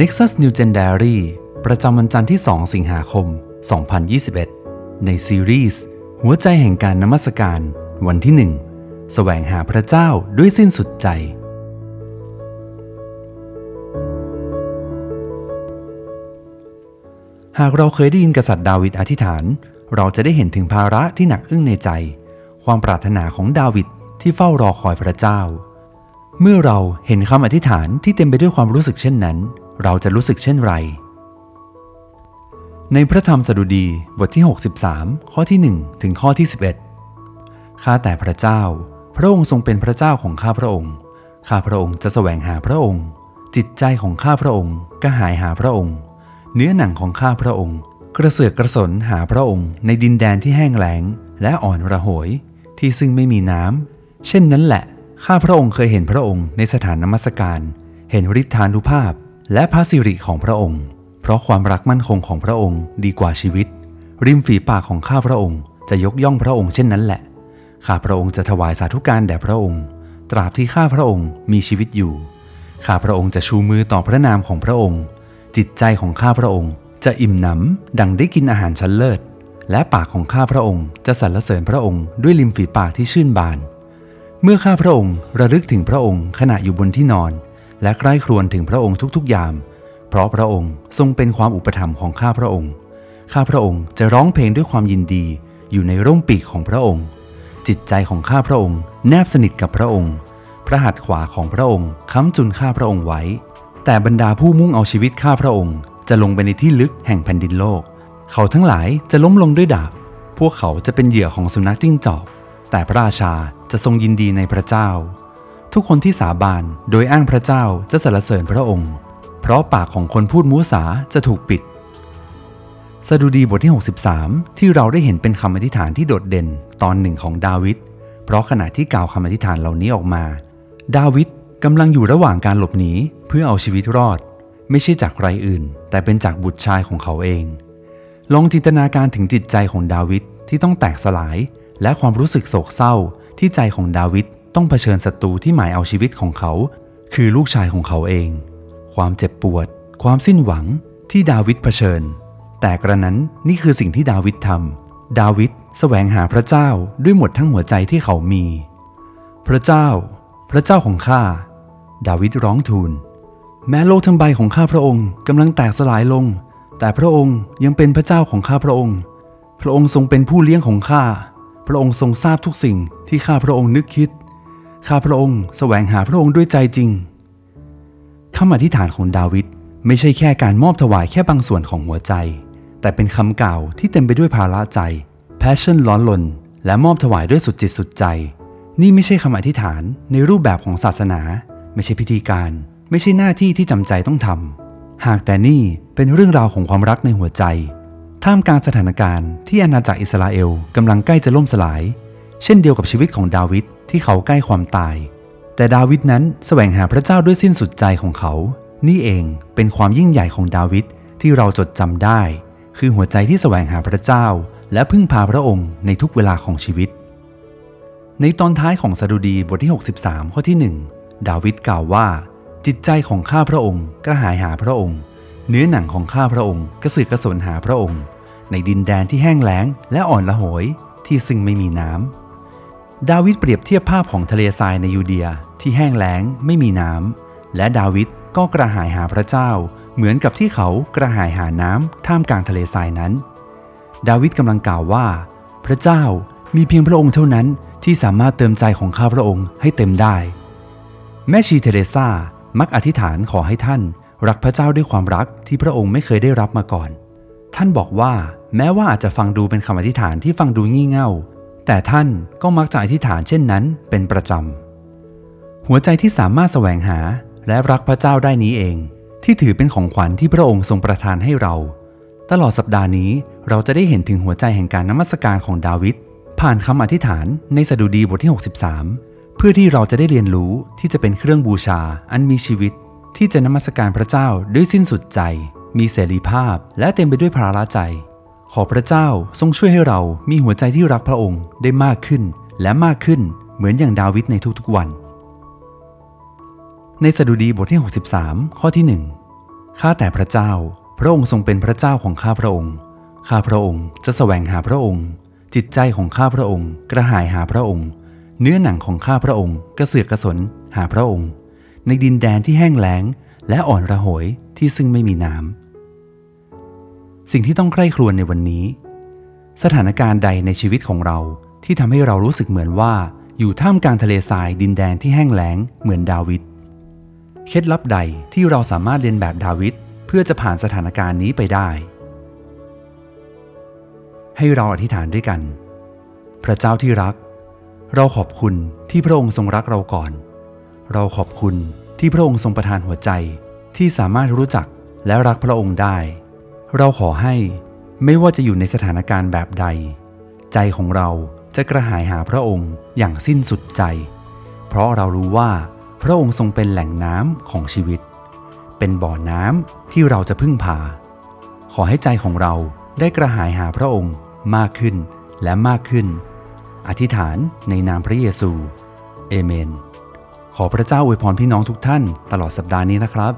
Nexus New Gen Diary ประจำวันจันทร์ที่ 2 สิงหาคม 2021 ในซีรีส์ หัวใจแห่งการนมัสการ วันที่ 1 แสวงหาพระเจ้าด้วยสิ้นสุดใจ หากเราเคยได้ยินกษัตริย์ดาวิดอธิษฐาน เราจะได้เห็นถึงภาระที่หนักอึ้งในใจ ความปรารถนาของดาวิดที่เฝ้ารอคอยพระเจ้า เมื่อเราเห็นคำอธิษฐานที่เต็มไปด้วยความรู้สึกเช่นนั้น เราจะรู้สึกเช่นไร ในพระธรรมสดุดีบทที่ 63 ข้อที่ 1 ถึงข้อที่ 11 ข้าแต่พระเจ้า พระองค์ทรงเป็นพระเจ้าของข้าพระองค์ ข้าพระองค์จะแสวงหาพระองค์ จิตใจของข้าพระองค์ก็หายหาพระองค์ เนื้อหนังของข้าพระองค์ กระเสือกกระสนหาพระองค์ ในดินแดนที่แห้งแล้งและอ่อนระหยที่ซึ่งไม่มีน้ำเช่นนั้นแหละ ข้าพระองค์เคยเห็นพระองค์ในสถานนมัสการ เห็นฤทธานุภาพ และพระสิริของพระองค์ เพราะความรักมั่นคงของพระองค์ดีกว่าชีวิต ริมฝีปากของข้าพระองค์จะยกย่องพระองค์เช่นนั้นแหละ ข้าพระองค์จะถวายสาธุการแด่พระองค์ ตราบที่ข้าพระองค์มีชีวิตอยู่ ข้าพระองค์จะชูมือต่อพระนามของพระองค์ จิตใจของข้าพระองค์จะอิ่มหนำดังได้กินอาหารชั้นเลิศ และปากของข้าพระองค์จะสรรเสริญพระองค์ด้วยริมฝีปากที่ชื่นบาน เมื่อข้าพระองค์ระลึกถึงพระองค์ขณะอยู่บนที่นอน และใกล้ครวญถึงพระองค์ทุกๆยาม เพราะพระองค์ทรงเป็นความอุปถัมภ์ของข้าพระองค์ ข้าพระองค์จะร้องเพลงด้วยความยินดีอยู่ในร่มปีกของพระองค์ จิตใจของข้าพระองค์ แนบสนิทกับพระองค์ พระหัตถ์ขวาของพระองค์ค้ำจุนข้าพระองค์ไว้ แต่บรรดาผู้มุ่งเอาชีวิตข้าพระองค์ จะลงไปในที่ลึกแห่งแผ่นดินโลก เขาทั้งหลายจะล้มลงด้วยดาบ พวกเขาจะเป็นเหยื่อของสุนัขจิ้งจอก แต่พระราชาจะทรงยินดีในพระเจ้า ทุกคนที่สาบานโดยอ้างพระเจ้าจะสรรเสริญพระองค์ เพราะปากของคนพูดมูสาจะถูกปิด สดุดีบทที่ 63 ที่เราได้เห็นเป็นคำอธิษฐานที่โดดเด่นตอนหนึ่งของดาวิด เพราะขณะที่กล่าวคำอธิษฐานเหล่านี้ออกมา ดาวิดกำลังอยู่ระหว่างการหลบหนีเพื่อเอาชีวิตรอด ไม่ใช่จากใครอื่น แต่เป็นจากบุตรชายของเขาเอง ลองจินตนาการถึงจิตใจของดาวิดที่ต้องแตกสลาย และความรู้สึกโศกเศร้าที่ใจของดาวิด ต้องเผชิญศัตรูที่หมายเอาชีวิตของเขา คือลูกชายของเขาเอง ความเจ็บปวด ความสิ้นหวังที่ดาวิดเผชิญ แต่กระนั้นนี่คือสิ่งที่ดาวิดทำดาวิดแสวงหาพระเจ้าด้วยหมดทั้งหัวใจที่เขามี พระเจ้า พระเจ้าของข้า ดาวิดร้องทูล แม้โลกทั้งใบของข้าพระองค์กำลังแตกสลายลง แต่พระองค์ยังเป็นพระเจ้าของข้าพระองค์ พระองค์ทรงเป็นผู้เลี้ยงของข้า พระองค์ทรงทราบทุกสิ่งที่ข้าพระองค์นึกคิด ข้าพระองค์แสวงหาพระองค์ด้วยใจจริงคำอธิษฐานของดาวิดไม่ใช่แค่การมอบถวายแค่บางส่วนของหัวใจ แต่เป็นคำกล่าวที่เต็มไปด้วยภาระใจ passion ร้อนลน และมอบถวายด้วยสุดจิตสุดใจ นี่ไม่ใช่คำอธิษฐานในรูปแบบของศาสนา ไม่ใช่พิธีการ ไม่ใช่หน้าที่ที่จำใจต้องทำหากแต่นี่เป็นเรื่องราวของความรักในหัวใจ ท่ามกลางสถานการณ์ที่อาณาจักรอิสราเอลกำลังใกล้จะล่มสลาย เช่นเดียวกับชีวิตของดาวิดที่เขาใกล้ความตาย แต่ดาวิดนั้นแสวงหาพระเจ้าด้วยสิ้นสุดใจของเขา นี่เองเป็นความยิ่งใหญ่ของดาวิดที่เราจดจำได้ คือหัวใจที่แสวงหาพระเจ้า และพึ่งพาพระองค์ในทุกเวลาของชีวิต ในตอนท้ายของสดุดีบทที่ 63 ข้อที่ 1 ดาวิดกล่าวว่า จิตใจของข้าพระองค์กระหายหาพระองค์ เนื้อหนังของข้าพระองค์กระสือกระสนหาพระองค์ ในดินแดนที่แห้งแล้งและอ่อนละหยที่ซึ่งไม่มีน้ำ ดาวิดเปรียบเทียบภาพของทะเลทรายในยูเดียที่แห้งแล้งไม่มีน้ำและดาวิดก็กระหายหาพระเจ้า เหมือนกับที่เขากระหายหาน้ำท่ามกลางทะเลทรายนั้น ดาวิดกำลังกล่าวว่า พระเจ้ามีเพียงพระองค์เท่านั้นที่สามารถเติมใจของข้าพระองค์ให้เต็มได้ แม่ชีเทเรซามักอธิษฐานขอให้ท่าน รักพระเจ้าด้วยความรักที่พระองค์ไม่เคยได้รับมาก่อน ท่านบอกว่า แม้ว่าอาจจะฟังดูเป็นคำอธิษฐานที่ฟังดูงี่เง่า แต่ท่านก็มักจะอธิษฐานเช่นนั้นเป็นประจำ หัวใจที่สามารถแสวงหาและรักพระเจ้าได้นี้เอง ที่ถือเป็นของขวัญที่พระองค์ทรงประทานให้เรา ตลอดสัปดาห์นี้เราจะได้เห็นถึงหัวใจแห่งการนมัสการของดาวิดผ่านคำอธิษฐานในสดุดีบทที่ 63 เพื่อที่เราจะได้เรียนรู้ที่จะเป็นเครื่องบูชาอันมีชีวิต ที่จะนมัสการพระเจ้าด้วยสิ้นสุดใจ มีเสรีภาพและเต็มไปด้วยภาระใจ ขอพระเจ้าทรงช่วยให้เรามีหัวใจที่รักพระองค์ได้มากขึ้นและมากขึ้นเหมือนอย่างดาวิดในทุกๆวัน ในสดุดีบทที่ 63 ข้อที่ข้าแต่พระเจ้า พระองค์ทรงเป็นพระเจ้าของข้าพระองค์ ข้าพระองค์จะแสวงหาพระองค์ จิตใจของข้าพระองค์ กระหายหาพระองค์ เนื้อหนังของข้าพระองค์กระเสือกกระสนหาพระองค์ ในดินแดนที่แห้งแล้ง และอ่อนระหยที่ซึ่งไม่มีน้ำ สิ่งที่ต้องใคร่ครวญในวันนี้ สถานการณ์ใดในชีวิตของเราที่ทำให้เรารู้สึกเหมือนว่า อยู่ท่ามกลางทะเลทรายดินแดนที่แห้งแล้งเหมือนดาวิดเคล็ดลับใดที่เราสามารถเรียนแบบดาวิดเพื่อจะผ่านสถานการณ์นี้ไปได้ ให้เราอธิษฐานด้วยกัน พระเจ้าที่รัก เราขอบคุณที่พระองค์ทรงรักเราก่อน เราขอบคุณที่พระองค์ทรงประทานหัวใจที่สามารถรู้จักและรักพระองค์ได้ เราขอให้ไม่ว่าจะอยู่ในสถานการณ์แบบใด ใจของเราจะกระหายหาพระองค์อย่างสิ้นสุดใจ เพราะเรารู้ว่าพระองค์ทรงเป็นแหล่งน้ำของชีวิต เป็นบ่อน้ำที่เราจะพึ่งพา ขอให้ใจของเราได้กระหายหาพระองค์มากขึ้นและมากขึ้น อธิษฐานในนามพระเยซู เอเมน ขอพระเจ้าอวยพรพี่น้องทุกท่านตลอดสัปดาห์นี้นะครับ